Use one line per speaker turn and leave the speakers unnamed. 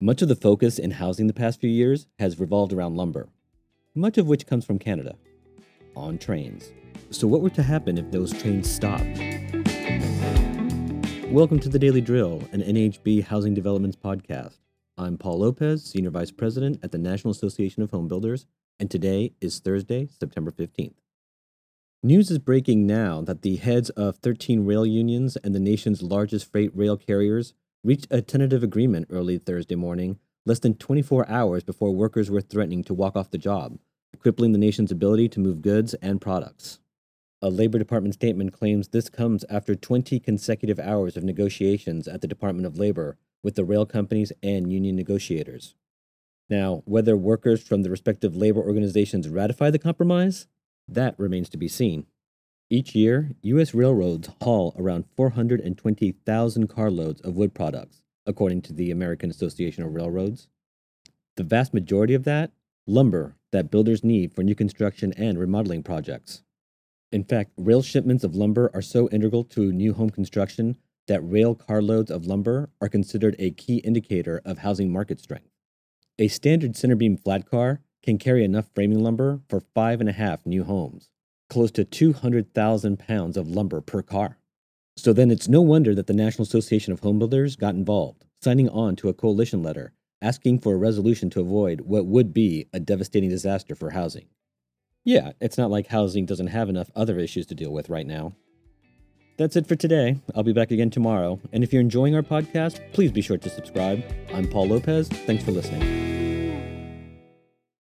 Much of the focus in housing the past few years has revolved around lumber, much of which comes from Canada, on trains. So, what were to happen if those trains stopped? Welcome to the Daily Drill, an NAHB Housing Developments podcast. I'm Paul Lopez, Senior Vice President at the National Association of Home Builders, and today is Thursday, September 15th. News is breaking now that the heads of 13 rail unions and the nation's largest freight rail carriers reached a tentative agreement early Thursday morning, less than 24 hours before workers were threatening to walk off the job, crippling the nation's ability to move goods and products. A Labor Department statement claims this comes after 20 consecutive hours of negotiations at the Department of Labor with the rail companies and union negotiators. Now, whether workers from the respective labor organizations ratify the compromise, that remains to be seen. Each year, U.S. railroads haul around 420,000 carloads of wood products, according to the American Association of Railroads. The vast majority of that, lumber that builders need for new construction and remodeling projects. In fact, rail shipments of lumber are so integral to new home construction that rail carloads of lumber are considered a key indicator of housing market strength. A standard centerbeam flat car can carry enough framing lumber for five and a half new homes close to 200,000 pounds of lumber per car. So then it's no wonder that the National Association of Home Builders got involved, signing on to a coalition letter asking for a resolution to avoid what would be a devastating disaster for housing. Yeah, it's not like housing doesn't have enough other issues to deal with right now. That's it for today. I'll be back again tomorrow. And if you're enjoying our podcast, please be sure to subscribe. I'm Paul Lopez. Thanks for listening.